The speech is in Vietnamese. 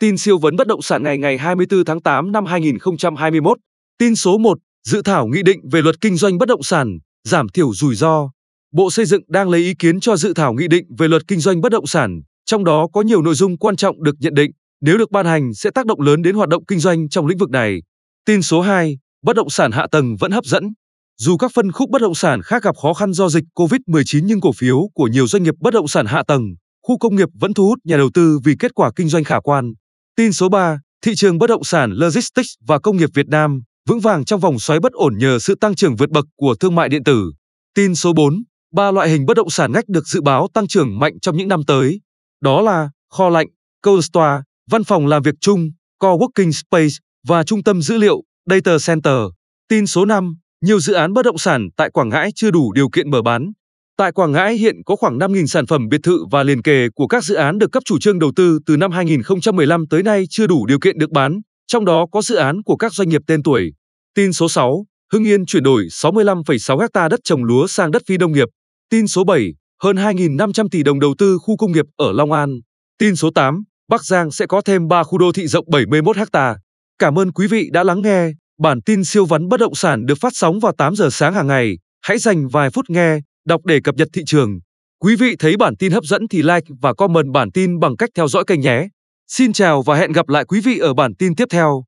Tin siêu vấn bất động sản ngày ngày 24 tháng 8 năm 2021. Tin số 1, dự thảo nghị định về luật kinh doanh bất động sản, giảm thiểu rủi ro. Bộ Xây dựng đang lấy ý kiến cho dự thảo nghị định về luật kinh doanh bất động sản, trong đó có nhiều nội dung quan trọng được nhận định, nếu được ban hành sẽ tác động lớn đến hoạt động kinh doanh trong lĩnh vực này. Tin số 2, bất động sản hạ tầng vẫn hấp dẫn. Dù các phân khúc bất động sản khác gặp khó khăn do dịch Covid-19 nhưng cổ phiếu của nhiều doanh nghiệp bất động sản hạ tầng, khu công nghiệp vẫn thu hút nhà đầu tư vì kết quả kinh doanh khả quan. Tin số 3, thị trường bất động sản logistics và công nghiệp Việt Nam vững vàng trong vòng xoáy bất ổn nhờ sự tăng trưởng vượt bậc của thương mại điện tử. Tin số 4, ba loại hình bất động sản ngách được dự báo tăng trưởng mạnh trong những năm tới. Đó là kho lạnh, cold store, văn phòng làm việc chung, co-working space và trung tâm dữ liệu, data center. Tin số 5, nhiều dự án bất động sản tại Quảng Ngãi chưa đủ điều kiện mở bán. Tại Quảng Ngãi hiện có khoảng 5.000 sản phẩm biệt thự và liền kề của các dự án được cấp chủ trương đầu tư từ năm 2015 tới nay chưa đủ điều kiện được bán, trong đó có dự án của các doanh nghiệp tên tuổi. Tin số 6, Hưng Yên chuyển đổi 65,6 ha đất trồng lúa sang đất phi nông nghiệp. Tin số 7, hơn 2.500 tỷ đồng đầu tư khu công nghiệp ở Long An. Tin số 8, Bắc Giang sẽ có thêm 3 khu đô thị rộng 71 ha. Cảm ơn quý vị đã lắng nghe. Bản tin siêu vắn bất động sản được phát sóng vào 8 giờ sáng hàng ngày. Hãy dành vài phút nghe, đọc để cập nhật thị trường. Quý vị thấy bản tin hấp dẫn thì like và comment bản tin bằng cách theo dõi kênh nhé. Xin chào và hẹn gặp lại quý vị ở bản tin tiếp theo.